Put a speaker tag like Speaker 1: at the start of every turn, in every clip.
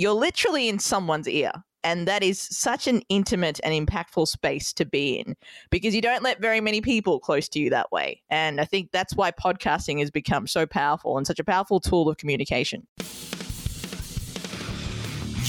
Speaker 1: you're literally in someone's ear. And that is such an intimate and impactful space to be in because you don't let very many people close to you that way. And I think that's why podcasting has become so powerful and such a powerful tool of communication.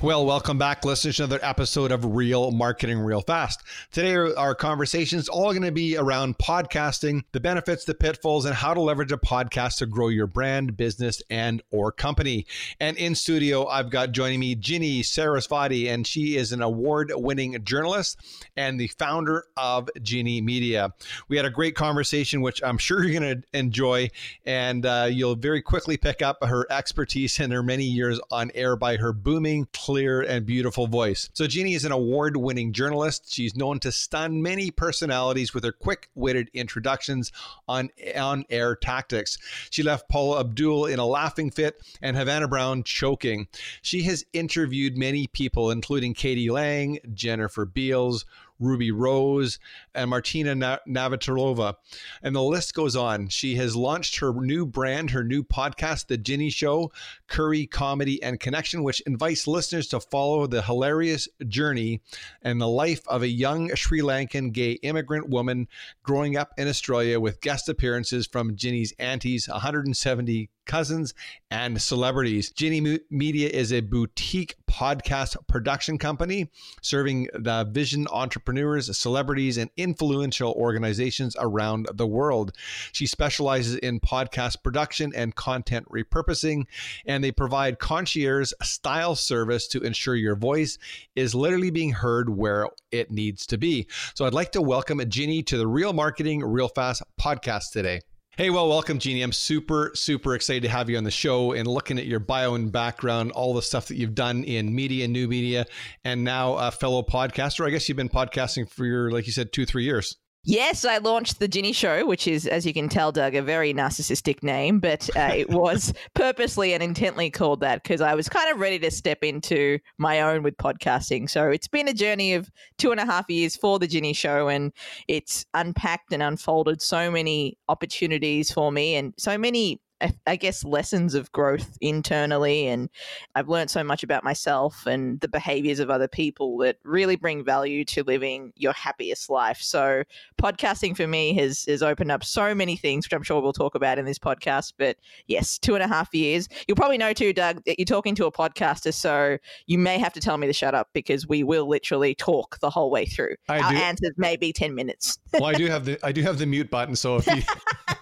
Speaker 2: Well, welcome back, listeners, to another episode of Real Marketing Real Fast. Today, our conversation is all going to be around podcasting, the benefits, the pitfalls, and how to leverage a podcast to grow your brand, business, and or company. And in studio, I've got joining me Ginni Saraswati, and she is an award-winning journalist and the founder of Ginni Media. We had a great conversation, which I'm sure you're going to enjoy, and uh, you'll very quickly pick up her expertise and her many years on air by her booming clear and beautiful voice. So, Jeannie is an award winning journalist. She's known to stun many personalities with her quick witted introductions on on air tactics. She left Paula Abdul in a laughing fit and Havana Brown choking. She has interviewed many people, including k.d. lang, Jennifer Beals, Ruby Rose, and Martina Navratilova. And the list goes on. She has launched her new brand, her new podcast, The Ginni Show, Curry Comedy and Connection, which invites listeners to follow the hilarious journey and the life of a young Sri Lankan gay immigrant woman growing up in Australia with guest appearances from Ginni's aunties, 170 cousins, and celebrities. Ginni Media is a boutique podcast production company serving the vision entrepreneurs, celebrities, and influential organizations around the world. She specializes in podcast production and content repurposing, and they provide concierge style service to ensure your voice is literally being heard where it needs to be. So I'd like to welcome Ginni to the Real Marketing Real Fast podcast today. Hey, well, welcome, Jeannie. I'm super, super excited to have you on the show and looking at your bio and background, all the stuff that you've done in media, new media, and now a fellow podcaster. I guess you've been podcasting for your, like you said, two, three years.
Speaker 1: Yes, I launched the Ginni Show, which is, as you can tell, Doug, a very narcissistic name, but uh, it was purposely and intently called that because I was kind of ready to step into my own with podcasting. So it's been a journey of two and a half years for the Ginni Show, and it's unpacked and unfolded so many opportunities for me and so many I guess lessons of growth internally and I've learned so much about myself and the behaviors of other people that really bring value to living your happiest life. So podcasting for me has has opened up so many things, which I'm sure we'll talk about in this podcast. But yes, two and a half years. You'll probably know too, Doug, that you're talking to a podcaster, so you may have to tell me to shut up because we will literally talk the whole way through. I Our do. answers may be ten minutes.
Speaker 2: well, I do have the I do have the mute button, so if you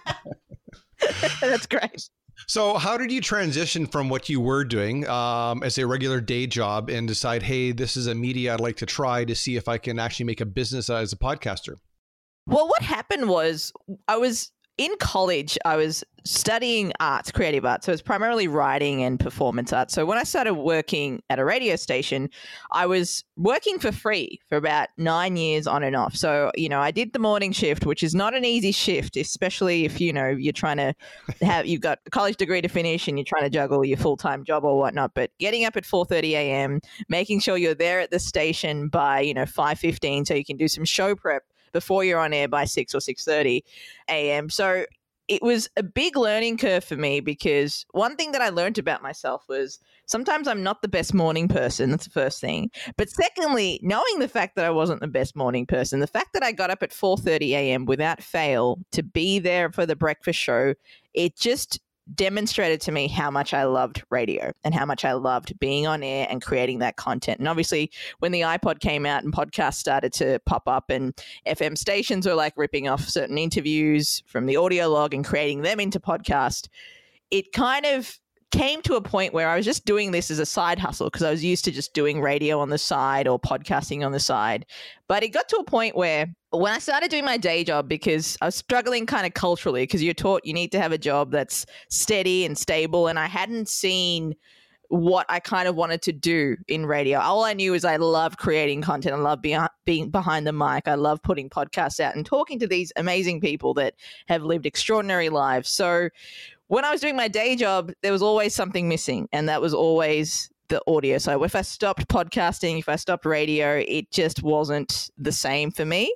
Speaker 1: That's great.
Speaker 2: So, how did you transition from what you were doing um, as a regular day job and decide, hey, this is a media I'd like to try to see if I can actually make a business as a podcaster?
Speaker 1: Well, what happened was I was in college, I was studying arts, creative arts. So it's primarily writing and performance art. So when I started working at a radio station, I was working for free for about nine years on and off. So, you know, I did the morning shift, which is not an easy shift, especially if, you know, you're trying to have, you've got a college degree to finish and you're trying to juggle your full-time job or whatnot. But getting up at 4.30 a.m., making sure you're there at the station by, you know, 5.15 so you can do some show prep before you're on air by 6 or 6.30 a.m. So it was a big learning curve for me because one thing that I learned about myself was sometimes I'm not the best morning person. That's the first thing. But secondly, knowing the fact that I wasn't the best morning person, the fact that I got up at 4:30 a.m. without fail to be there for the breakfast show, it just demonstrated to me how much I loved radio and how much I loved being on air and creating that content. And obviously, when the iPod came out and podcasts started to pop up, and FM stations were like ripping off certain interviews from the audio log and creating them into podcast, it kind of came to a point where I was just doing this as a side hustle because I was used to just doing radio on the side or podcasting on the side. But it got to a point where when I started doing my day job, because I was struggling kind of culturally, because you're taught you need to have a job that's steady and stable, and I hadn't seen what I kind of wanted to do in radio. All I knew is I love creating content. I love being, being behind the mic. I love putting podcasts out and talking to these amazing people that have lived extraordinary lives. So when I was doing my day job, there was always something missing, and that was always the audio. So if I stopped podcasting, if I stopped radio, it just wasn't the same for me.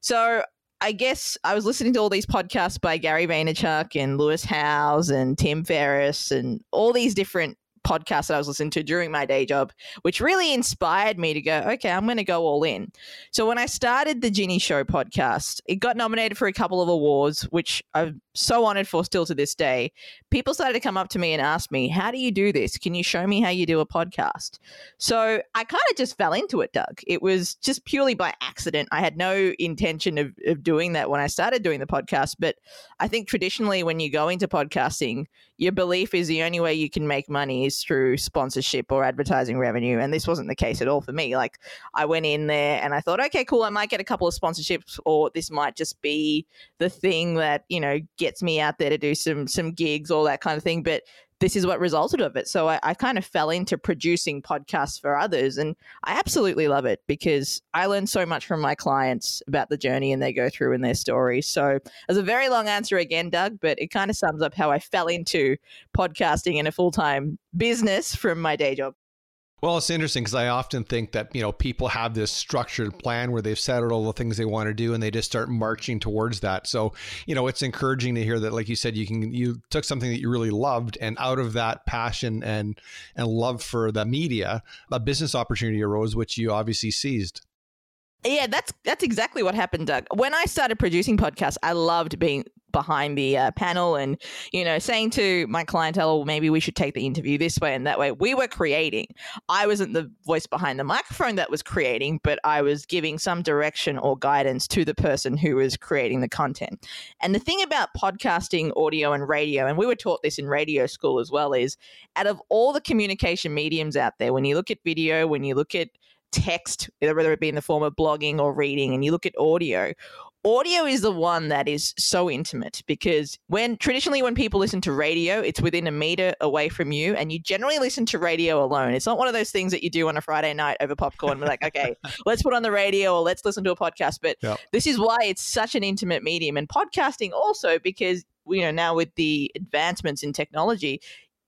Speaker 1: So I guess I was listening to all these podcasts by Gary Vaynerchuk and Lewis Howes and Tim Ferriss and all these different podcasts that I was listening to during my day job, which really inspired me to go, okay, I'm going to go all in. So when I started the Ginni Show podcast, it got nominated for a couple of awards, which I'm so honored for still to this day. People started to come up to me and ask me, how do you do this? Can you show me how you do a podcast? So I kind of just fell into it, Doug. It was just purely by accident. I had no intention of, of doing that when I started doing the podcast. But I think traditionally, when you go into podcasting, your belief is the only way you can make money is through sponsorship or advertising revenue. And this wasn't the case at all for me. Like I went in there and I thought, okay, cool, I might get a couple of sponsorships, or this might just be the thing that, you know, gets me out there to do some some gigs, all that kind of thing. But this is what resulted of it. So I, I, kind of fell into producing podcasts for others. And I absolutely love it because I learn so much from my clients about the journey and they go through in their stories. So it's a very long answer again, Doug, but it kind of sums up how I fell into podcasting in a full time business from my day job.
Speaker 2: Well, it's interesting because I often think that you know people have this structured plan where they've set out all the things they want to do and they just start marching towards that. So you know it's encouraging to hear that, like you said, you can you took something that you really loved and out of that passion and and love for the media, a business opportunity arose, which you obviously seized.
Speaker 1: Yeah, that's that's exactly what happened, Doug. When I started producing podcasts, I loved being behind the uh, panel and you know saying to my clientele well, maybe we should take the interview this way and that way. We were creating. I wasn't the voice behind the microphone that was creating but i was giving some direction or guidance to the person who was creating the content. And the thing about podcasting audio and radio and we were taught this in radio school as well is out of all the communication mediums out there when you look at video when you look at text, whether it be in the form of blogging or reading, and you look at audio, audio is the one that is so intimate because when traditionally when people listen to radio it's within a meter away from you and you generally listen to radio alone. It's not one of those things that you do on a friday night over popcorn and like okay let's put on the radio or let's listen to a podcast. But yep. this is why it's such an intimate medium and podcasting also because you know now with the advancements in technology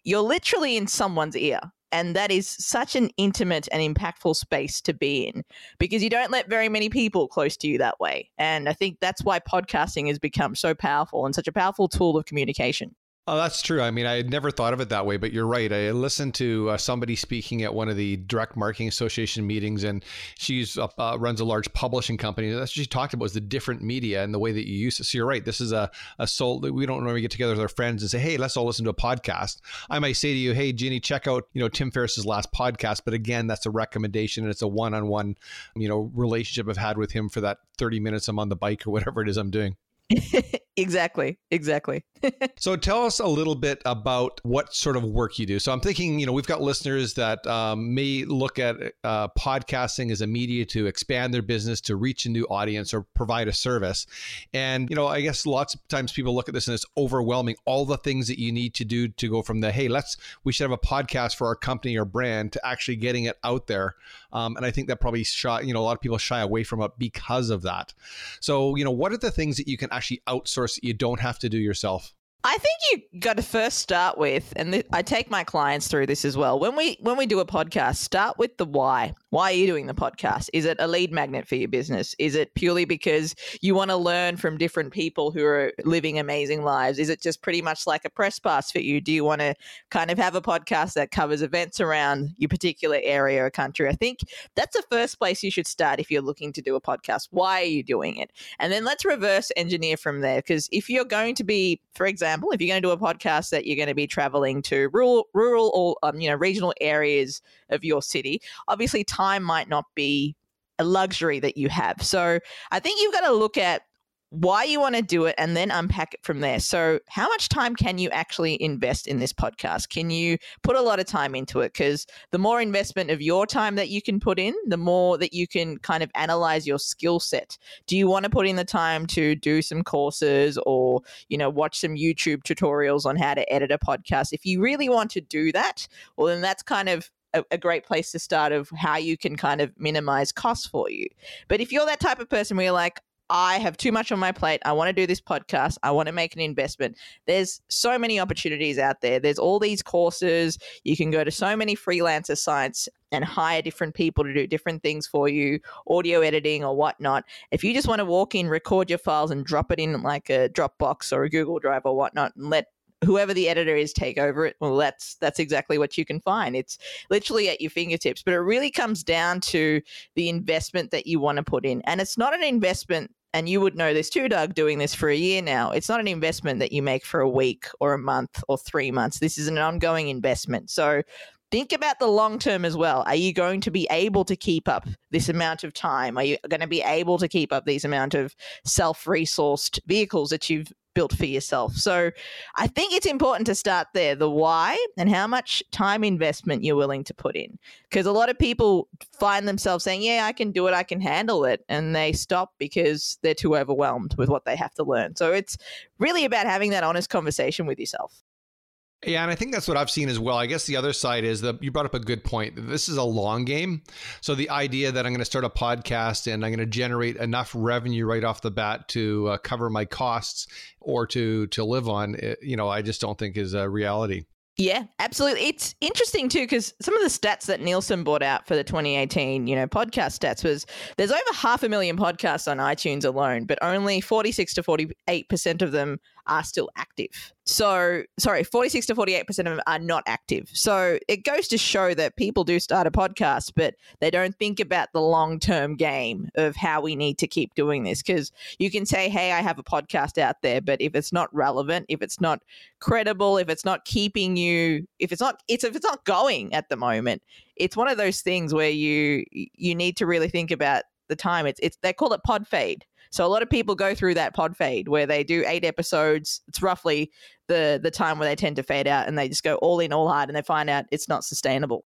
Speaker 1: you're literally in someone's ear and that is such an intimate and impactful space to be in because you don't let very many people close to you that way. And I think that's why podcasting has become so powerful and such a powerful tool of communication.
Speaker 2: Oh, that's true. I mean, I had never thought of it that way, but you're right. I listened to uh, somebody speaking at one of the Direct Marketing Association meetings, and she's uh, uh, runs a large publishing company. That's what she talked about was the different media and the way that you use it. So you're right. This is a a soul. We don't normally get together with our friends and say, "Hey, let's all listen to a podcast." I might say to you, "Hey, Ginni, check out you know Tim Ferriss's last podcast." But again, that's a recommendation, and it's a one-on-one you know relationship I've had with him for that 30 minutes I'm on the bike or whatever it is I'm doing.
Speaker 1: exactly. Exactly.
Speaker 2: so tell us a little bit about what sort of work you do. So I'm thinking, you know, we've got listeners that um, may look at uh, podcasting as a media to expand their business, to reach a new audience, or provide a service. And you know, I guess lots of times people look at this and it's overwhelming. All the things that you need to do to go from the hey, let's we should have a podcast for our company or brand to actually getting it out there. Um, and I think that probably shy, you know, a lot of people shy away from it because of that. So you know, what are the things that you can actually outsource that you don't have to do yourself?
Speaker 1: I think you got to first start with, and th- I take my clients through this as well. When we when we do a podcast, start with the why. Why are you doing the podcast? Is it a lead magnet for your business? Is it purely because you want to learn from different people who are living amazing lives? Is it just pretty much like a press pass for you? Do you want to kind of have a podcast that covers events around your particular area or country? I think that's the first place you should start if you're looking to do a podcast. Why are you doing it? And then let's reverse engineer from there. Because if you're going to be, for example, if you're going to do a podcast that you're going to be traveling to rural, rural or um, you know regional areas of your city, obviously time might not be a luxury that you have. So I think you've got to look at why you want to do it and then unpack it from there. So, how much time can you actually invest in this podcast? Can you put a lot of time into it? Because the more investment of your time that you can put in, the more that you can kind of analyze your skill set. Do you want to put in the time to do some courses or, you know, watch some YouTube tutorials on how to edit a podcast? If you really want to do that, well, then that's kind of a, great place to start of how you can kind of minimize costs for you. But if you're that type of person where you're like, I have too much on my plate. I want to do this podcast. I want to make an investment. There's so many opportunities out there. There's all these courses. You can go to so many freelancer sites and hire different people to do different things for you, audio editing or whatnot. If you just want to walk in, record your files, and drop it in like a Dropbox or a Google Drive or whatnot, and let whoever the editor is take over it well that's that's exactly what you can find it's literally at your fingertips but it really comes down to the investment that you want to put in and it's not an investment and you would know this too, Doug, doing this for a year now. It's not an investment that you make for a week or a month or three months. This is an ongoing investment. So think about the long term as well. Are you going to be able to keep up this amount of time? Are you going to be able to keep up these amount of self resourced vehicles that you've built for yourself. So I think it's important to start there the why and how much time investment you're willing to put in. Because a lot of people find themselves saying, Yeah, I can do it, I can handle it. And they stop because they're too overwhelmed with what they have to learn. So it's really about having that honest conversation with yourself.
Speaker 2: Yeah, and I think that's what I've seen as well. I guess the other side is that you brought up a good point. This is a long game. So the idea that I'm going to start a podcast and I'm going to generate enough revenue right off the bat to uh, cover my costs or to to live on, it, you know, I just don't think is a reality.
Speaker 1: Yeah, absolutely. It's interesting too because some of the stats that Nielsen brought out for the 2018, you know, podcast stats was there's over half a million podcasts on iTunes alone, but only 46 to 48 percent of them are still active. So, sorry, 46 to 48% of them are not active. So, it goes to show that people do start a podcast, but they don't think about the long term game of how we need to keep doing this. Because you can say, hey, I have a podcast out there, but if it's not relevant, if it's not credible, if it's not keeping you, if it's not, it's if it's not going at the moment, it's one of those things where you you need to really think about the time. It's it's they call it pod fade. So a lot of people go through that pod fade where they do eight episodes. It's roughly the the time where they tend to fade out and they just go all in, all hard, and they find out it's not sustainable.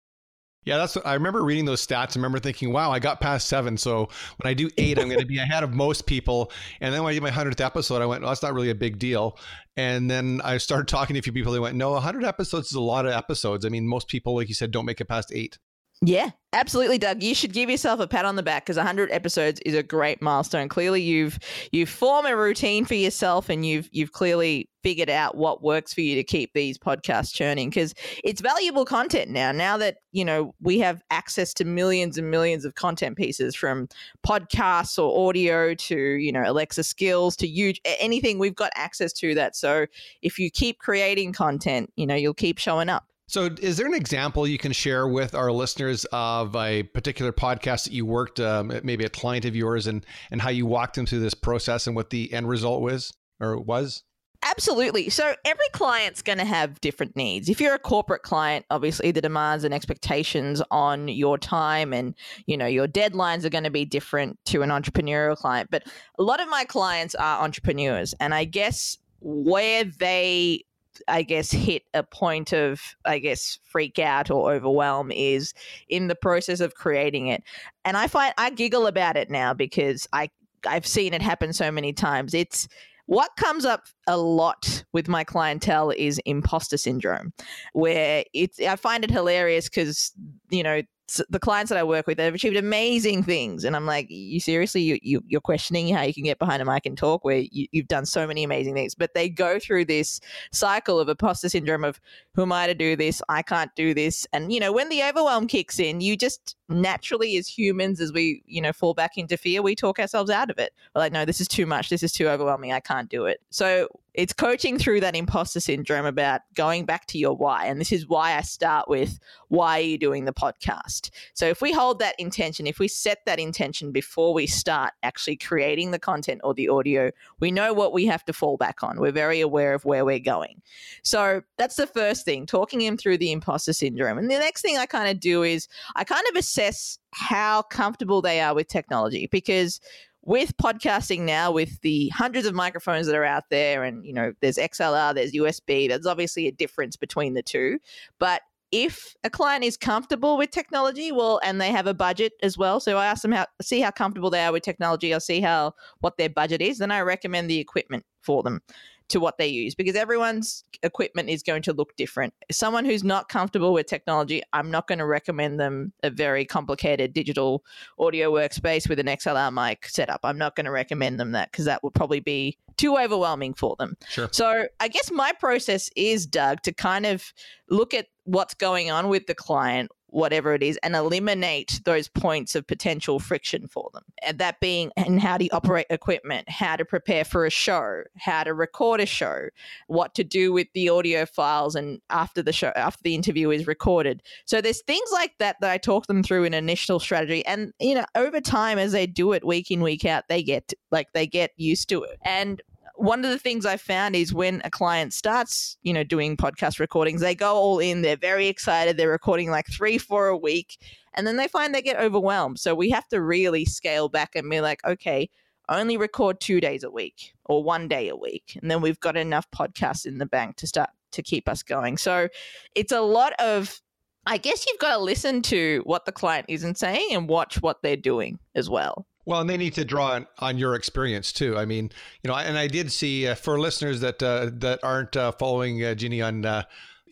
Speaker 2: Yeah, that's what I remember reading those stats. I remember thinking, wow, I got past seven. So when I do eight, I'm going to be ahead of most people. And then when I did my 100th episode, I went, well, that's not really a big deal. And then I started talking to a few people. They went, no, 100 episodes is a lot of episodes. I mean, most people, like you said, don't make it past eight.
Speaker 1: Yeah, absolutely, Doug. You should give yourself a pat on the back because 100 episodes is a great milestone. Clearly, you've you form a routine for yourself, and you've you've clearly figured out what works for you to keep these podcasts churning because it's valuable content now. Now that you know we have access to millions and millions of content pieces from podcasts or audio to you know Alexa skills to you anything, we've got access to that. So if you keep creating content, you know you'll keep showing up.
Speaker 2: So, is there an example you can share with our listeners of a particular podcast that you worked, um, maybe a client of yours, and and how you walked them through this process and what the end result was or was?
Speaker 1: Absolutely. So every client's going to have different needs. If you're a corporate client, obviously the demands and expectations on your time and, you know, your deadlines are going to be different to an entrepreneurial client. But a lot of my clients are entrepreneurs and I guess where they I guess, hit a point of, I guess, freak out or overwhelm is in the process of creating it. And I find I giggle about it now because I I've seen it happen so many times. It's what comes up a lot with my clientele is imposter syndrome, where it's I find it hilarious because you know the clients that I work with, they've achieved amazing things. And I'm like, you seriously, you, you, you're questioning how you can get behind a mic and talk where you, you've done so many amazing things. But they go through this cycle of imposter syndrome of who am I to do this? I can't do this. And, you know, when the overwhelm kicks in, you just naturally, as humans, as we, you know, fall back into fear, we talk ourselves out of it. We're like, no, this is too much. This is too overwhelming. I can't do it. So it's coaching through that imposter syndrome about going back to your why. And this is why I start with why are you doing the podcast? So if we hold that intention, if we set that intention before we start actually creating the content or the audio, we know what we have to fall back on. We're very aware of where we're going. So that's the first thing, talking him through the imposter syndrome. And the next thing I kind of do is I kind of assess how comfortable they are with technology because with podcasting now, with the hundreds of microphones that are out there, and you know, there's XLR, there's USB, there's obviously a difference between the two. But if a client is comfortable with technology, well, and they have a budget as well, so I ask them how see how comfortable they are with technology. I'll see how what their budget is, then I recommend the equipment for them to what they use because everyone's equipment is going to look different. Someone who's not comfortable with technology, I'm not going to recommend them a very complicated digital audio workspace with an XLR mic setup. I'm not going to recommend them that because that would probably be too overwhelming for them.
Speaker 2: Sure.
Speaker 1: So I guess my process is, Doug, to kind of look at what's going on with the client, whatever it is, and eliminate those points of potential friction for them. And that being, and how you operate equipment, how to prepare for a show, how to record a show, what to do with the audio files, and after the show, after the interview is recorded. So there's things like that that I talk them through in initial strategy, and you know, over time as they do it week in week out, they get like they get used to it, and one of the things I found is when a client starts, you know, doing podcast recordings, they go all in, they're very excited, they're recording like three, four a week, and then they find they get overwhelmed. So we have to really scale back and be like, okay, only record two days a week or one day a week. And then we've got enough podcasts in the bank to start to keep us going. So it's a lot of I guess you've got to listen to what the client isn't saying and watch what they're doing as well.
Speaker 2: Well, and they need to draw on, on your experience too. I mean, you know, and I did see uh, for listeners that uh, that aren't uh, following uh, Ginni on uh,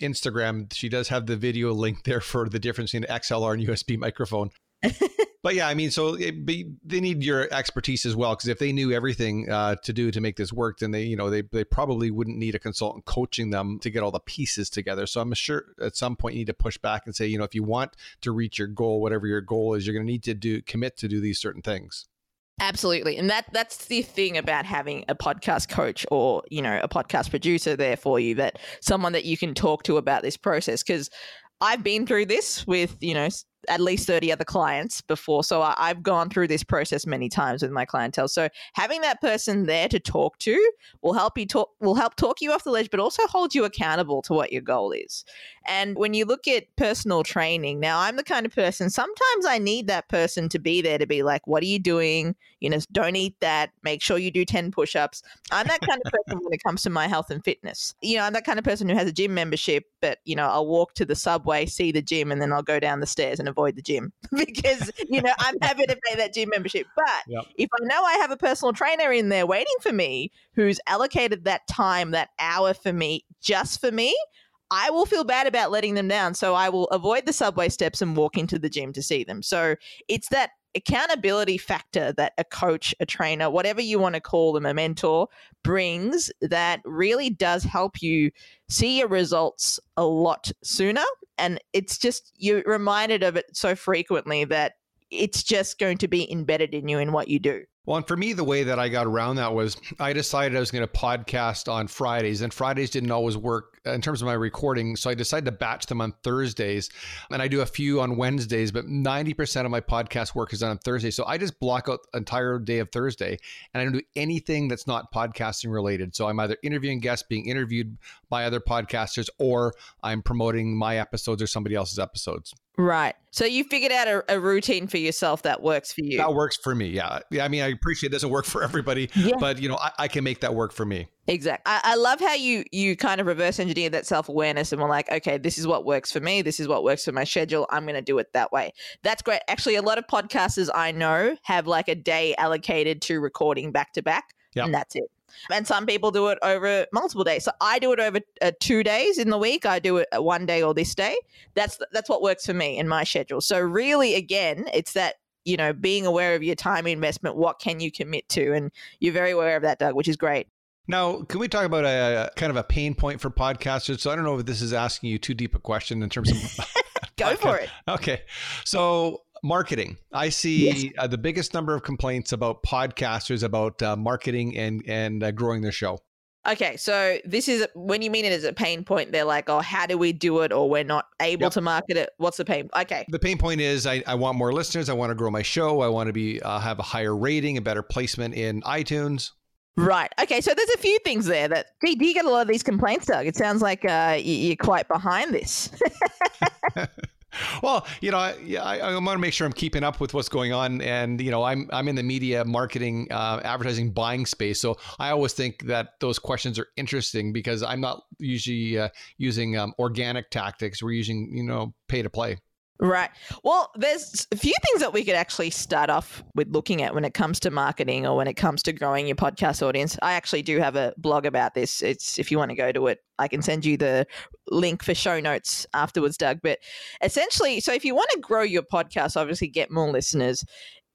Speaker 2: Instagram, she does have the video link there for the difference in XLR and USB microphone. but yeah, I mean, so it, they need your expertise as well because if they knew everything uh, to do to make this work, then they, you know, they they probably wouldn't need a consultant coaching them to get all the pieces together. So I'm sure at some point you need to push back and say, you know, if you want to reach your goal, whatever your goal is, you're going to need to do commit to do these certain things.
Speaker 1: Absolutely. And that that's the thing about having a podcast coach or, you know, a podcast producer there for you that someone that you can talk to about this process cuz I've been through this with, you know, at least 30 other clients before. So I, have gone through this process many times with my clientele. So having that person there to talk to will help you talk will help talk you off the ledge, but also hold you accountable to what your goal is. And when you look at personal training, now I'm the kind of person sometimes I need that person to be there to be like, what are you doing? You know, don't eat that. Make sure you do 10 push-ups. I'm that kind of person when it comes to my health and fitness. You know, I'm that kind of person who has a gym membership, but you know, I'll walk to the subway, see the gym, and then I'll go down the stairs and avoid the gym because you know I'm happy to pay that gym membership. But yep. if I know I have a personal trainer in there waiting for me who's allocated that time, that hour for me, just for me, I will feel bad about letting them down. So I will avoid the subway steps and walk into the gym to see them. So it's that accountability factor that a coach, a trainer, whatever you want to call them, a mentor brings that really does help you see your results a lot sooner. And it's just, you're reminded of it so frequently that it's just going to be embedded in you in what you do.
Speaker 2: Well, and for me, the way that I got around that was I decided I was going to podcast on Fridays, and Fridays didn't always work uh, in terms of my recording. So I decided to batch them on Thursdays, and I do a few on Wednesdays, but 90% of my podcast work is done on Thursday. So I just block out the entire day of Thursday, and I don't do anything that's not podcasting related. So I'm either interviewing guests, being interviewed by other podcasters, or I'm promoting my episodes or somebody else's episodes.
Speaker 1: Right. So you figured out a, a, routine for yourself that works for you.
Speaker 2: That works for me. Yeah. Yeah. I mean, I appreciate it doesn't work for everybody, yeah. but you know, I, I, can make that work for me.
Speaker 1: Exactly. I, I, love how you you kind of reverse engineer that self awareness and we're like, okay, this is what works for me. This is what works for my schedule. I'm going to do it that way. That's great. Actually, a lot of podcasters I know have like a day allocated to recording back to back, and that's it. And some people do it over multiple days. So I do it over uh, two days in the week. I do it uh, one day or this day. That's that's what works for me in my schedule. So really, again, it's that you know being aware of your time investment. What can you commit to? And you're very aware of that, Doug, which is great.
Speaker 2: Now, can we talk about a, a kind of a pain point for podcasters? So I don't know if this is asking you too deep a question in terms of
Speaker 1: go for it.
Speaker 2: Okay, so marketing. I see yes. uh, the biggest number of complaints about podcasters about uh, marketing and and uh, growing their show.
Speaker 1: Okay, so this is when you mean it as a pain point, they're like, oh, how do we do it? Or we're not able yep. to market it. What's the pain? Okay.
Speaker 2: The pain point is I, I want more listeners. I want to grow my show. I want to be uh, have a higher rating, a better placement in iTunes.
Speaker 1: Right. Okay. So there's a few things there that. Gee, do you get a lot of these complaints, Doug? It sounds like uh, you're quite behind this.
Speaker 2: well, you know, I, I, I want to make sure I'm keeping up with what's going on, and you know, I'm I'm in the media, marketing, uh, advertising, buying space, so I always think that those questions are interesting because I'm not usually uh, using um, organic tactics. We're using you know pay to play.
Speaker 1: Right. Well, there's a few things that we could actually start off with looking at when it comes to marketing or when it comes to growing your podcast audience. I actually do have a blog about this. It's if you want to go to it, I can send you the link for show notes afterwards, Doug. But essentially, so if you want to grow your podcast, obviously get more listeners,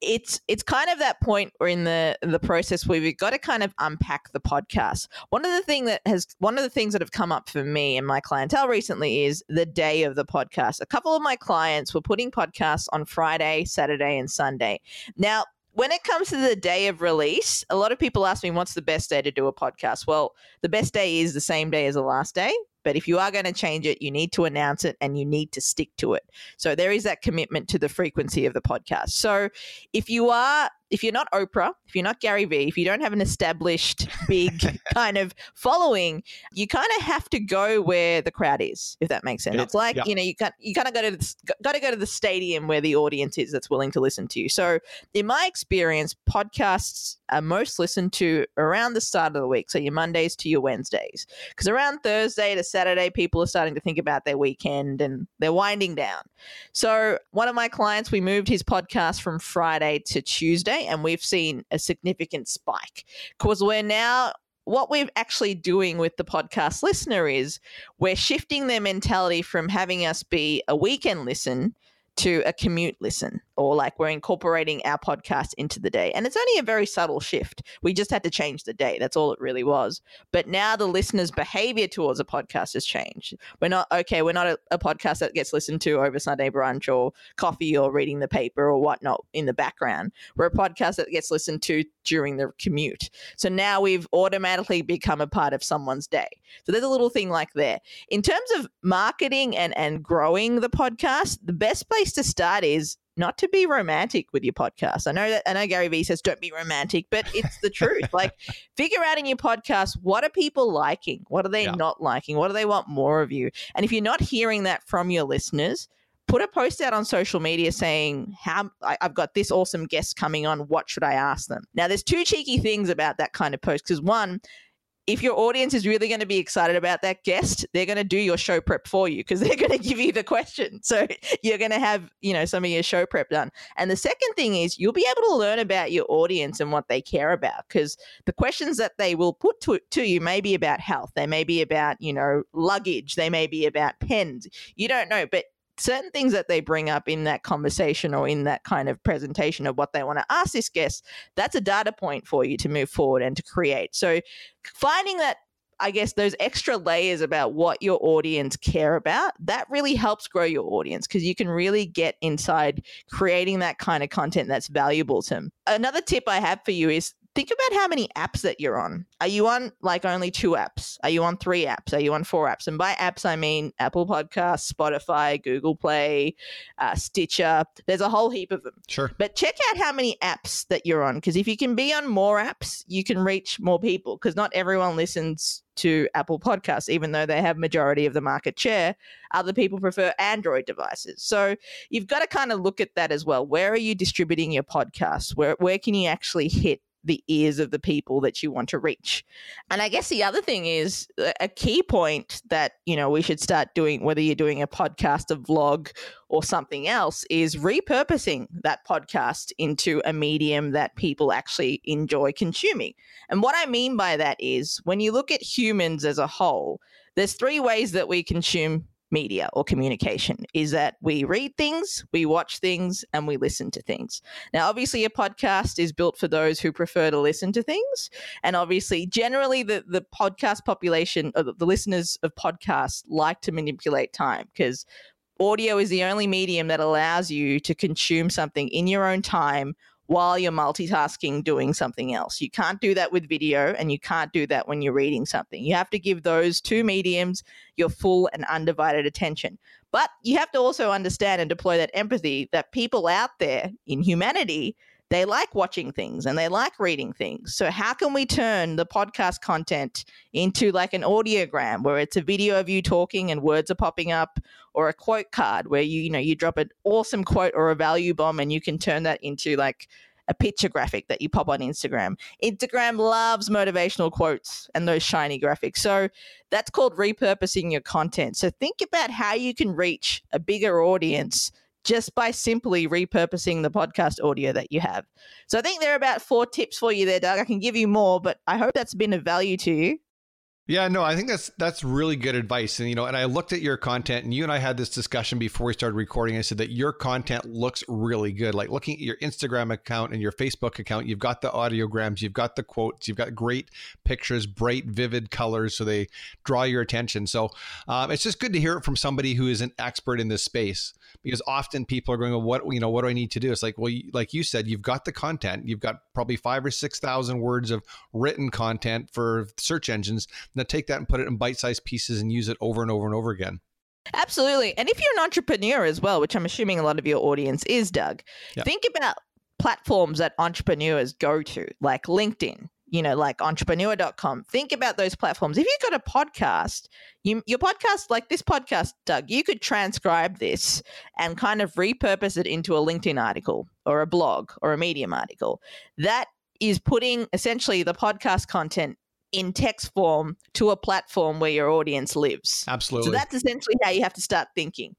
Speaker 1: it's it's kind of that point where in the the process where we've got to kind of unpack the podcast. One of the thing that has one of the things that have come up for me and my clientele recently is the day of the podcast. A couple of my clients were putting podcasts on Friday, Saturday, and Sunday. Now, when it comes to the day of release, a lot of people ask me what's the best day to do a podcast. Well, the best day is the same day as the last day. But if you are going to change it, you need to announce it and you need to stick to it. So there is that commitment to the frequency of the podcast. So if you are if you're not Oprah, if you're not Gary Vee, if you don't have an established big kind of following, you kind of have to go where the crowd is, if that makes sense. It's like yeah. you know you got you kind of go to the, got to go to the stadium where the audience is that's willing to listen to you. So in my experience, podcasts are most listened to around the start of the week, so your Mondays to your Wednesdays, because around Thursday to Saturday, people are starting to think about their weekend and they're winding down. So one of my clients, we moved his podcast from Friday to Tuesday and we've seen a significant spike. Because we're now what we're actually doing with the podcast listener is we're shifting their mentality from having us be a weekend listen to a commute listen or like we're incorporating our podcast into the day. And it's only a very subtle shift. We just had to change the day. That's all it really was. But now the listener's behavior towards a podcast has changed. We're not, okay, we're not a, a podcast that gets listened to over Sunday brunch or coffee or reading the paper or whatnot in the background. We're a podcast that gets listened to during the commute. So now we've automatically become a part of someone's day. So there's a little thing like there. In terms of marketing and, and growing the podcast, the best place place to start is not to be romantic with your podcast. I know that I know Gary Vee says don't be romantic, but it's the truth. like figure out in your podcast what are people liking? What are they yeah. not liking? What do they want more of you? And if you're not hearing that from your listeners, put a post out on social media saying how I've got this awesome guest coming on. What should I ask them? Now, there's two cheeky things about that kind of post because one, if your audience is really going to be excited about that guest, they're going to do your show prep for you because they're going to give you the question. So you're going to have, you know, some of your show prep done. And the second thing is you'll be able to learn about your audience and what they care about because the questions that they will put to, to you may be about health. They may be about, you know, luggage. They may be about pens. You don't know, but certain things that they bring up in that conversation or in that kind of presentation of what they want to ask this guest, that's a data point for you to move forward and to create. So finding that I guess those extra layers about what your audience care about, that really helps grow your audience because you can really get inside creating that kind of content that's valuable to them. Another tip I have for you is think about how many apps that you're on. Are you on like only two apps? Are you on three apps? Are you on four apps? And by apps, I mean Apple Podcasts, Spotify, Google Play, uh, Stitcher. There's a whole heap of them.
Speaker 2: Sure.
Speaker 1: But check out how many apps that you're on because if you can be on more apps, you can reach more people because not everyone listens to Apple Podcasts, even though they have majority of the market share. Other people prefer Android devices. So you've got to kind of look at that as well. Where are you distributing your podcasts? Where where can you actually hit the ears of the people that you want to reach. And I guess the other thing is uh, a key point that, you know, we should start doing, whether you're doing a podcast, a vlog, or something else, is repurposing that podcast into a medium that people actually enjoy consuming. And what I mean by that is when you look at humans as a whole, there's three ways that we consume media or communication is that we read things, we watch things, and we listen to things. Now, obviously, a podcast is built for those who prefer to listen to things. And obviously, generally, the, the podcast population, or the, the listeners of podcasts, like to manipulate time because audio is the only medium that allows you to consume something in your own time while you're multitasking doing something else. You can't do that with video and you can't do that when you're reading something. You have to give those two mediums your full and undivided attention. But you have to also understand and deploy that empathy that people out there in humanity they like watching things and they like reading things. So how can we turn the podcast content into like an audiogram where it's a video of you talking and words are popping up or a quote card where you you know you drop an awesome quote or a value bomb and you can turn that into like a picture graphic that you pop on Instagram. Instagram loves motivational quotes and those shiny graphics. So that's called repurposing your content. So think about how you can reach a bigger audience just by simply repurposing the podcast audio that you have. So I think there are about four tips for you there, Doug. I can give you more, but I hope that's been of value to you.
Speaker 2: Yeah, no, I think that's that's really good advice. And you know, and I looked at your content and you and I had this discussion before we started recording. I said that your content looks really good. Like looking at your Instagram account and your Facebook account, you've got the audiograms, you've got the quotes, you've got great pictures, bright, vivid colors, so they draw your attention. So um, it's just good to hear it from somebody who is an expert in this space because often people are going, well, what you know, what do I need to do? It's like, well, like you said, you've got the content, you've got probably five or six thousand words of written content for search engines. Now take that and put it in bite-sized pieces and use it over and over and over again.
Speaker 1: Absolutely. And if you're an entrepreneur as well, which I'm assuming a lot of your audience is, Doug, yep. think about platforms that entrepreneurs go to, like LinkedIn, you know, like entrepreneur.com. Think about those platforms. If you've got a podcast, you, your podcast, like this podcast, Doug, you could transcribe this and kind of repurpose it into a LinkedIn article or a blog or a Medium article. That is putting essentially the podcast content in text form to a platform where your audience lives.
Speaker 2: Absolutely.
Speaker 1: So that's essentially how you have to start thinking.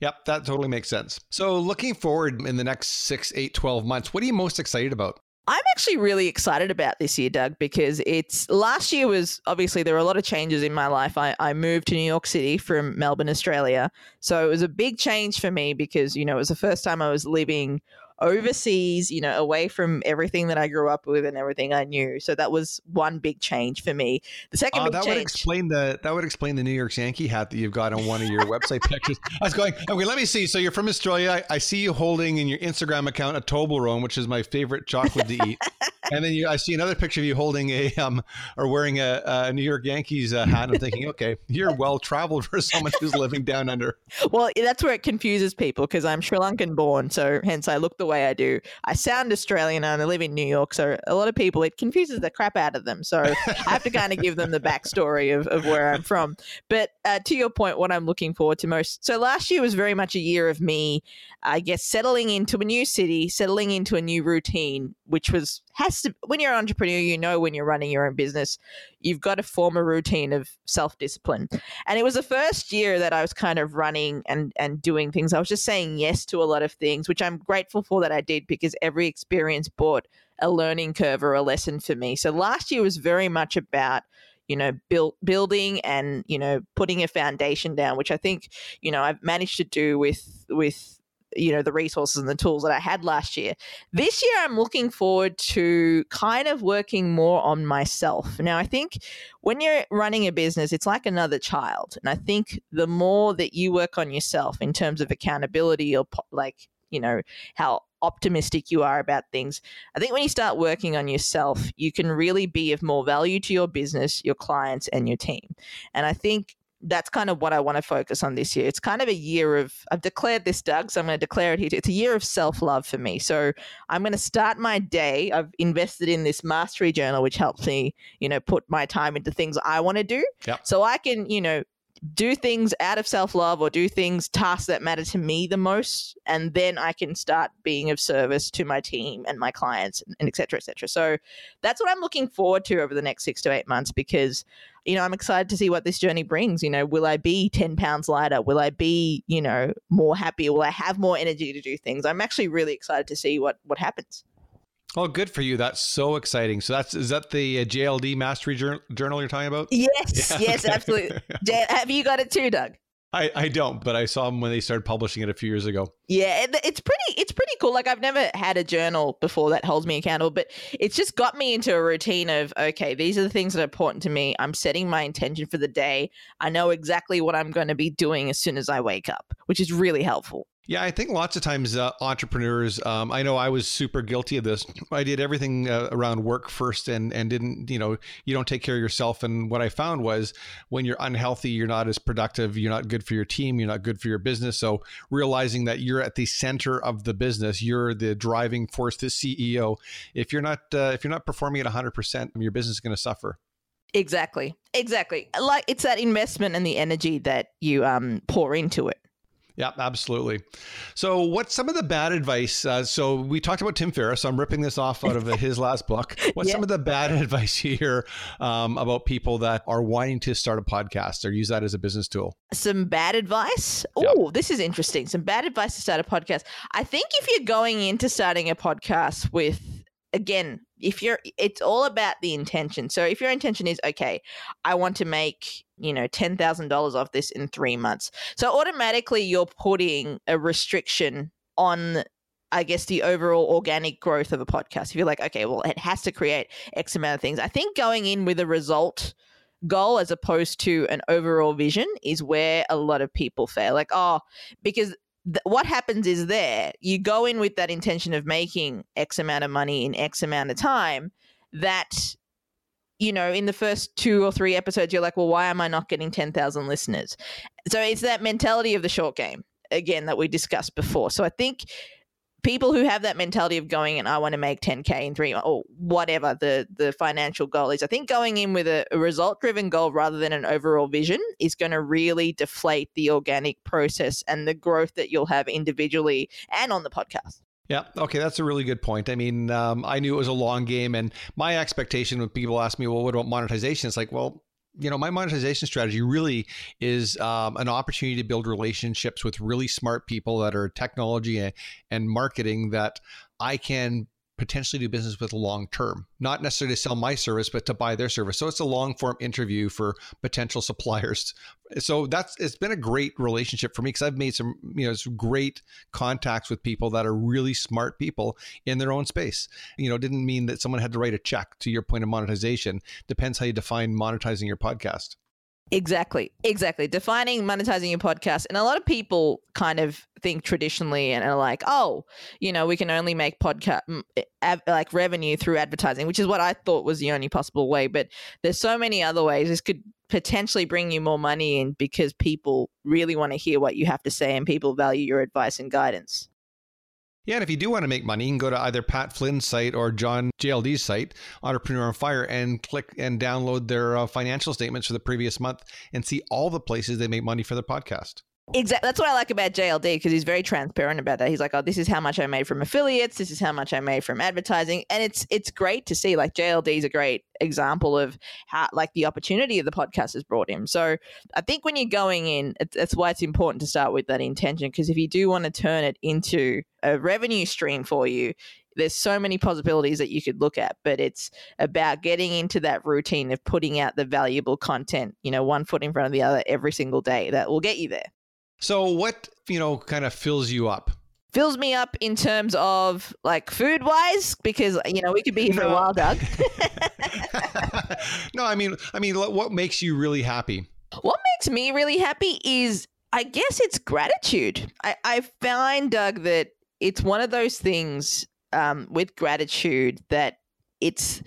Speaker 2: Yep, that totally makes sense. So, looking forward in the next six, eight, 12 months, what are you most excited about?
Speaker 1: I'm actually really excited about this year, Doug, because it's last year was obviously there were a lot of changes in my life. I, I moved to New York City from Melbourne, Australia. So it was a big change for me because, you know, it was the first time I was living overseas, you know, away from everything that I grew up with and everything I knew. So that was one big change for me. The second
Speaker 2: uh,
Speaker 1: big
Speaker 2: that
Speaker 1: change,
Speaker 2: would explain the that would explain the New York Yankee hat that you've got on one of your website pictures. I was going, okay, let me see. So you're from Australia. I, I see you holding in your Instagram account a Toblerone, which is my favorite chocolate to eat. and then you, I see another picture of you holding a um or wearing a, a New York Yankees uh, hat. I'm thinking, okay, you're well traveled for someone who's living down under.
Speaker 1: Well, that's where it confuses people because I'm Sri Lankan born, so hence I look the way I do. I sound Australian and I live in New York, so a lot of people it confuses the crap out of them. So I have to kind of give them the backstory of, of where I'm from. But uh, to your point, what I'm looking forward to most. So last year was very much a year of me, I guess, settling into a new city, settling into a new routine, which was has to when you're an entrepreneur, you know when you're running your own business, you've got to form a routine of self-discipline. And it was the first year that I was kind of running and and doing things. I was just saying yes to a lot of things, which I'm grateful for that I did because every experience brought a learning curve or a lesson for me. So last year was very much about you know build, building and you know putting a foundation down which i think you know i've managed to do with with you know the resources and the tools that I had last year. This year I'm looking forward to kind of working more on myself. Now I think when you're running a business it's like another child and I think the more that you work on yourself in terms of accountability or like you know how optimistic you are about things. I think when you start working on yourself, you can really be of more value to your business, your clients, and your team. And I think that's kind of what I want to focus on this year. It's kind of a year of, I've declared this, Doug, so I'm going to declare it here. It's a year of self love for me. So I'm going to start my day. I've invested in this mastery journal, which helps me, you know, put my time into things I want to do.
Speaker 2: Yep.
Speaker 1: So I can, you know, do things out of self love or do things, tasks that matter to me the most. And then I can start being of service to my team and my clients and et cetera, et cetera. So that's what I'm looking forward to over the next six to eight months because you know, I'm excited to see what this journey brings. You know, will I be 10 pounds lighter? Will I be, you know, more happy? Will I have more energy to do things? I'm actually really excited to see what what happens.
Speaker 2: Oh, good for you! That's so exciting. So that's is that the uh, JLD Mastery Journal you're talking about?
Speaker 1: Yes, yeah, yes, okay. absolutely. have you got it too, Doug?
Speaker 2: I, I don't, but I saw them when they started publishing it a few years ago.
Speaker 1: Yeah, it's pretty it's pretty cool. Like I've never had a journal before that holds me accountable, but it's just got me into a routine of okay, these are the things that are important to me. I'm setting my intention for the day. I know exactly what I'm going to be doing as soon as I wake up, which is really helpful.
Speaker 2: Yeah, I think lots of times uh, entrepreneurs. Um, I know I was super guilty of this. I did everything uh, around work first, and and didn't you know you don't take care of yourself. And what I found was when you're unhealthy, you're not as productive. You're not good for your team. You're not good for your business. So realizing that you're at the center of the business, you're the driving force, the CEO. If you're not uh, if you're not performing at 100, percent your business is going to suffer.
Speaker 1: Exactly. Exactly. Like it's that investment and the energy that you um, pour into it.
Speaker 2: Yeah, absolutely. So, what's some of the bad advice? Uh, so, we talked about Tim Ferriss. So I'm ripping this off out of his last book. What's yeah. some of the bad advice you hear um, about people that are wanting to start a podcast or use that as a business tool?
Speaker 1: Some bad advice. Oh, this is interesting. Some bad advice to start a podcast. I think if you're going into starting a podcast with again, if you're, it's all about the intention. So if your intention is, okay, I want to make, you know, $10,000 off this in three months. So automatically you're putting a restriction on I guess the overall organic growth of a podcast. If you're like, okay, well, it has to create X amount of things. I think going in with a result goal as opposed to an overall vision is where a lot of people fail. Like, oh, because what happens is there you go in with that intention of making x amount of money in x amount of time that you know in the first two or three episodes you're like well why am i not getting 10,000 listeners? So it's that mentality of the short game again that we discussed before. So i think people who have that mentality of going and I want to make 10k in three or whatever the the financial goal is, I think going in with a, a result driven goal rather than an overall vision is going to really deflate the organic process and the growth that you'll have individually and on the podcast.
Speaker 2: Yeah. Okay. That's a really good point. I mean, um, I knew it was a long game, and my expectation when people ask me, "Well, what about monetization?" It's like, well, you know, my monetization strategy really is um, an opportunity to build relationships with really smart people that are technology and marketing that I can potentially do business with long term, not necessarily to sell my service, but to buy their service. So it's a long form interview for potential suppliers. So that's it's been a great relationship for me because I've made some you know some great contacts with people that are really smart people in their own space. You know, didn't mean that someone had to write a check. To your point of monetization, depends how you define monetizing your podcast.
Speaker 1: Exactly. Exactly. Defining monetizing your podcast. And a lot of people kind of think traditionally and are like, oh, you know, we can only make podcast like revenue through advertising, which is what I thought was the only possible way. But there's so many other ways. This could potentially bring you more money in because people really want to hear what you have to say and people value your advice and guidance.
Speaker 2: Yeah, and if you do want to make money, you can go to either Pat Flynn's site or John JLD's site, Entrepreneur on Fire, and click and download their uh, financial statements for the previous month and see all the places they make money for their podcast.
Speaker 1: Exactly. That's what I like about JLD because he's very transparent about that. He's like, "Oh, this is how much I made from affiliates. This is how much I made from advertising," and it's it's great to see. Like JLD is a great example of how like the opportunity of the podcast has brought him. So I think when you're going in, that's why it's important to start with that intention because if you do want to turn it into a revenue stream for you, there's so many possibilities that you could look at, but it's about getting into that routine of putting out the valuable content, you know, one foot in front of the other every single day that will get you there.
Speaker 2: So, what, you know, kind of fills you up?
Speaker 1: Fills me up in terms of like food wise, because, you know, we could be here no. for a while, Doug.
Speaker 2: no, I mean, I mean, what makes you really happy?
Speaker 1: What makes me really happy is, I guess it's gratitude. I, I find, Doug, that it's one of those things um, with gratitude that it's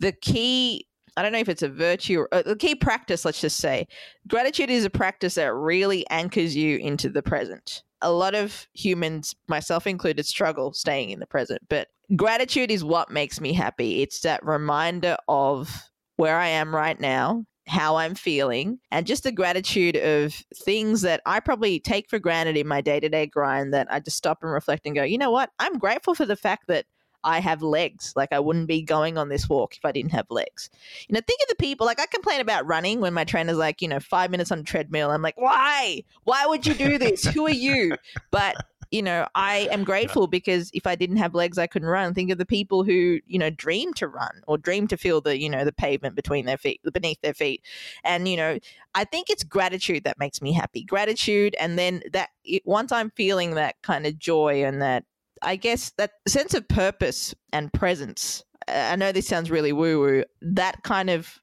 Speaker 1: the key I don't know if it's a virtue or a uh, key practice, let's just say. Gratitude is a practice that really anchors you into the present. A lot of humans, myself included, struggle staying in the present, but gratitude is what makes me happy. It's that reminder of where I am right now, how I'm feeling, and just the gratitude of things that I probably take for granted in my day to day grind that I just stop and reflect and go, you know what? I'm grateful for the fact that I have legs. Like I wouldn't be going on this walk if I didn't have legs. You know, think of the people. Like I complain about running when my trainer's like, you know, five minutes on a treadmill. I'm like, why? Why would you do this? Who are you? But you know, I am grateful because if I didn't have legs, I couldn't run. Think of the people who, you know, dream to run or dream to feel the, you know, the pavement between their feet, beneath their feet. And, you know, I think it's gratitude that makes me happy. Gratitude. And then that once I'm feeling that kind of joy and that I guess that sense of purpose and presence. I know this sounds really woo woo. That kind of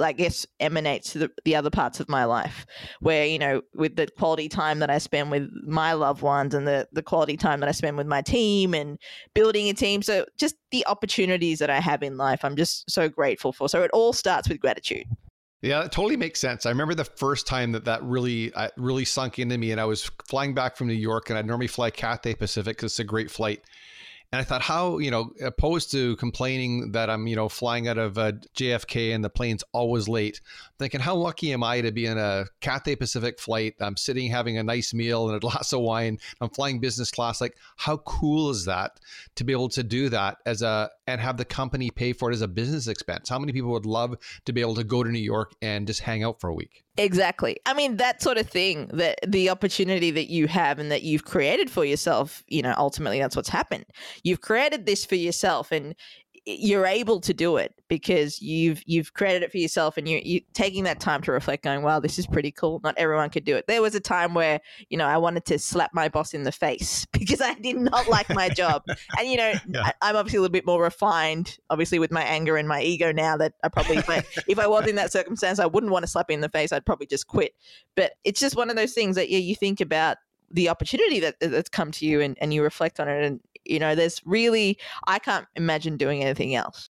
Speaker 1: I guess emanates to the, the other parts of my life where, you know, with the quality time that I spend with my loved ones and the, the quality time that I spend with my team and building a team. So just the opportunities that I have in life, I'm just so grateful for. So it all starts with gratitude.
Speaker 2: Yeah, it totally makes sense. I remember the first time that that really, uh, really sunk into me, and I was flying back from New York, and I normally fly Cathay Pacific because it's a great flight. And I thought, how, you know, opposed to complaining that I'm, you know, flying out of uh, JFK and the plane's always late, thinking, how lucky am I to be in a Cathay Pacific flight? I'm sitting having a nice meal and a glass of wine. I'm flying business class. Like, how cool is that to be able to do that as a, and have the company pay for it as a business expense? How many people would love to be able to go to New York and just hang out for a week?
Speaker 1: Exactly. I mean, that sort of thing, that the opportunity that you have and that you've created for yourself, you know, ultimately that's what's happened. You've created this for yourself and you're able to do it because you've you've created it for yourself and you you taking that time to reflect going wow this is pretty cool. Not everyone could do it. There was a time where you know i wanted to slap my boss in the face because i did not like my job. And you know yeah. I, am obviously a little bit more refined obviously with my anger and my ego now that i probably if I, if I was in that circumstance i wouldn't want to slap in the face. I'd probably just quit. But it's just one of those things that yeah you think about the opportunity that that's come to you and, and you reflect on it and you know, there's really I can't imagine doing anything else.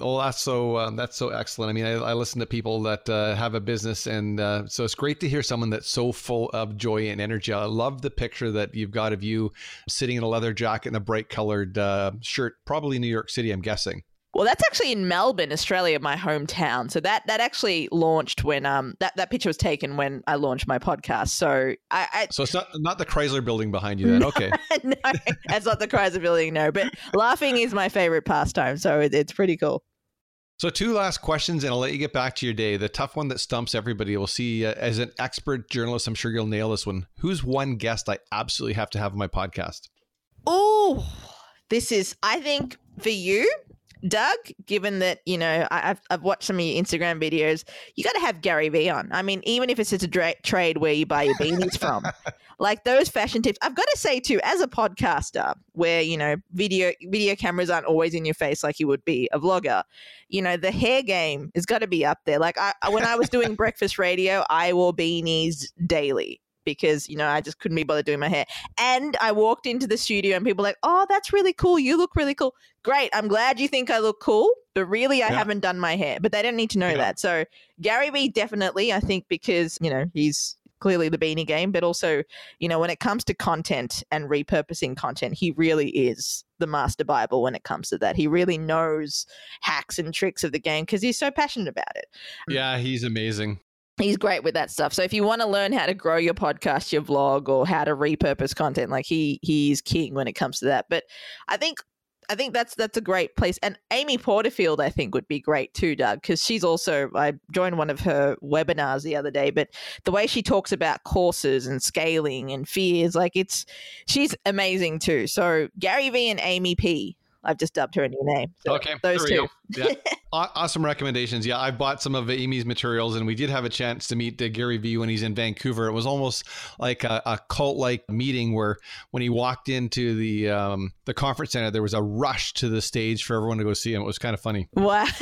Speaker 2: Well, that's so um, that's so excellent. I mean, I, I listen to people that uh, have a business, and uh, so it's great to hear someone that's so full of joy and energy. I love the picture that you've got of you sitting in a leather jacket and a bright colored uh, shirt, probably New York City, I'm guessing.
Speaker 1: Well, that's actually in Melbourne, Australia, my hometown. So that that actually launched when um that, that picture was taken when I launched my podcast. So I, I
Speaker 2: so it's not not the Chrysler Building behind you then.
Speaker 1: No,
Speaker 2: okay,
Speaker 1: no, that's not the Chrysler Building. No, but laughing is my favorite pastime, so it, it's pretty cool.
Speaker 2: So two last questions, and I'll let you get back to your day. The tough one that stumps everybody. We'll see. Uh, as an expert journalist, I'm sure you'll nail this one. Who's one guest I absolutely have to have on my podcast?
Speaker 1: Oh, this is. I think for you, Doug, given that, you know, I, have I've watched some of your Instagram videos, you got to have Gary Vee on. I mean, even if it's just a dra- trade where you buy your beanies from, like those fashion tips. I've got to say too, as a podcaster, where, you know, video video cameras aren't always in your face like you would be a vlogger, you know, the hair game has got to be up there. Like I, when I was doing breakfast radio, I wore beanies daily because you know I just couldn't be bothered doing my hair. And I walked into the studio and people were like, "Oh, that's really cool. You look really cool. Great. I'm glad you think I look cool, but really I yeah. haven't done my hair." But they don't need to know yeah. that. So Gary Vee definitely, I think, because you know he's clearly the beanie game, but also you know when it comes to content and repurposing content, he really is the master bible when it comes to that. He really knows hacks and tricks of the game because he's so passionate about it.
Speaker 2: Yeah, he's amazing
Speaker 1: he's great with that stuff. So if you want to learn how to grow your podcast, your vlog, or how to repurpose content, like he he's king when it comes to that. But I think I think that's that's a great place. And Amy Porterfield, I think, would be great too, Doug, because she's also I joined one of her webinars the other day, but the way she talks about courses and scaling and fears, like it's she's amazing too. So Gary V and Amy P. I've just dubbed her a new name. So
Speaker 2: okay,
Speaker 1: those two.
Speaker 2: Yeah. awesome recommendations. Yeah, I bought some of Amy's materials, and we did have a chance to meet Gary Vee when he's in Vancouver. It was almost like a, a cult-like meeting where when he walked into the um, the conference center, there was a rush to the stage for everyone to go see him. It was kind of funny.
Speaker 1: Wow.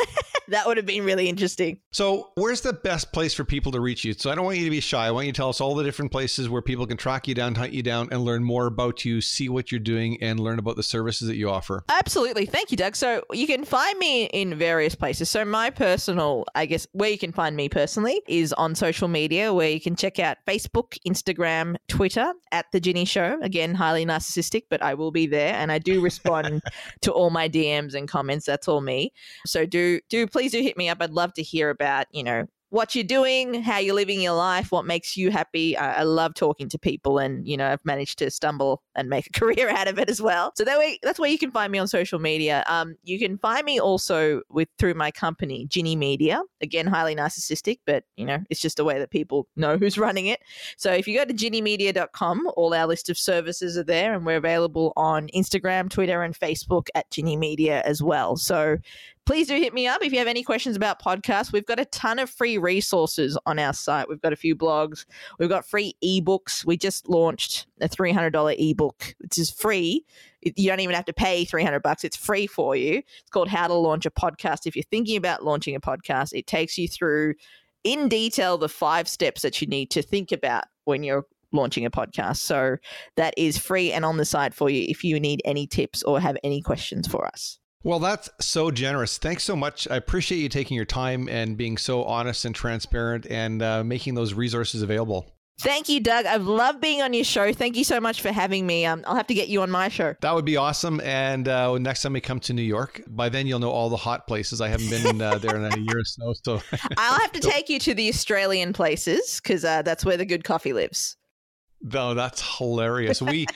Speaker 1: that would have been really interesting.
Speaker 2: So, where's the best place for people to reach you? So, I don't want you to be shy. I want you to tell us all the different places where people can track you down, hunt you down, and learn more about you, see what you're doing, and learn about the services that you offer.
Speaker 1: Absolutely. Thank you, Doug. So, you can find me in various places. So, my personal, I guess, where you can find me personally is on social media, where you can check out Facebook, Instagram, Twitter at The Ginni Show. Again, highly narcissistic, but I will be there and I do respond to all my DMs and comments. That's all me. So, do, do please do hit me up. I'd love to hear about, you know, what you're doing, how you're living your life, what makes you happy. I, I, love talking to people, and you know, I've managed to stumble and make a career out of it as well. So that way, that's where you can find me on social media. Um, you can find me also with through my company, Ginni Media. Again, highly narcissistic, but you know, it's just a way that people know who's running it. So if you go to ginnimedia.com, all our list of services are there, and we're available on Instagram, Twitter, and Facebook at Ginni Media as well. So please do hit me up if you have any questions about podcasts. We've got a ton of free resources on our site. We've got a few blogs, we've got free ebooks. We just launched a $300 ebook, which is free. You don't even have to pay 300 bucks. It's free for you. It's called How to Launch a Podcast. If you're thinking about launching a podcast, it takes you through in detail the five steps that you need to think about when you're launching a podcast. So that is free and on the site for you if you need any tips or have any questions for us.
Speaker 2: Well, that's so generous. Thanks so much. I appreciate you taking your time and being so honest and transparent and uh, making those resources available.
Speaker 1: Thank you, Doug. I've loved being on your show. Thank you so much for having me. Um, I'll have to get you on my show.
Speaker 2: That would be awesome. And uh, next time we come to New York, by then you'll know all the hot places. I haven't been uh, there in a year or so. So
Speaker 1: I'll have to take you to the Australian places because uh, that's where the good coffee lives.
Speaker 2: No, that's hilarious. We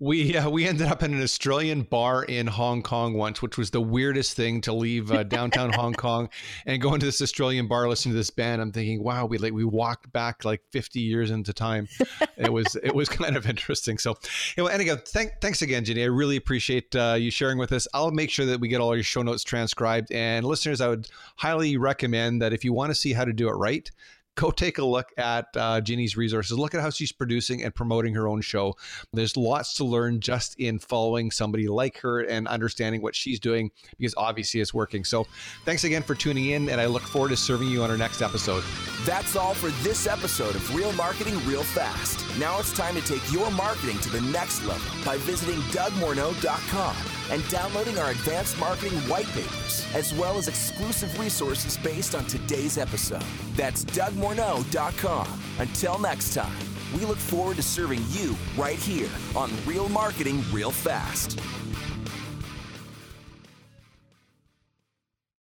Speaker 2: we uh, we ended up in an Australian bar in Hong Kong once, which was the weirdest thing to leave uh, downtown Hong Kong and go into this Australian bar, listening to this band. I'm thinking, wow, we like we walked back like 50 years into time. It was it was kind of interesting. So, anyway, and again, thank, thanks again, Jenny. I really appreciate uh, you sharing with us. I'll make sure that we get all your show notes transcribed. And listeners, I would highly recommend that if you want to see how to do it right, go take a look at uh, Jeannie's resources. Look at how she's producing and promoting her own show. There's lots to learn just in following somebody like her and understanding what she's doing because obviously it's working. So thanks again for tuning in, and I look forward to serving you on our next episode.
Speaker 3: That's all for this episode of Real Marketing Real Fast. Now it's time to take your marketing to the next level by visiting DougMorneau.com and downloading our advanced marketing white papers, as well as exclusive resources based on today's episode. That's DougMorneau.com. Until next time, we look forward to serving you right here on Real Marketing Real Fast.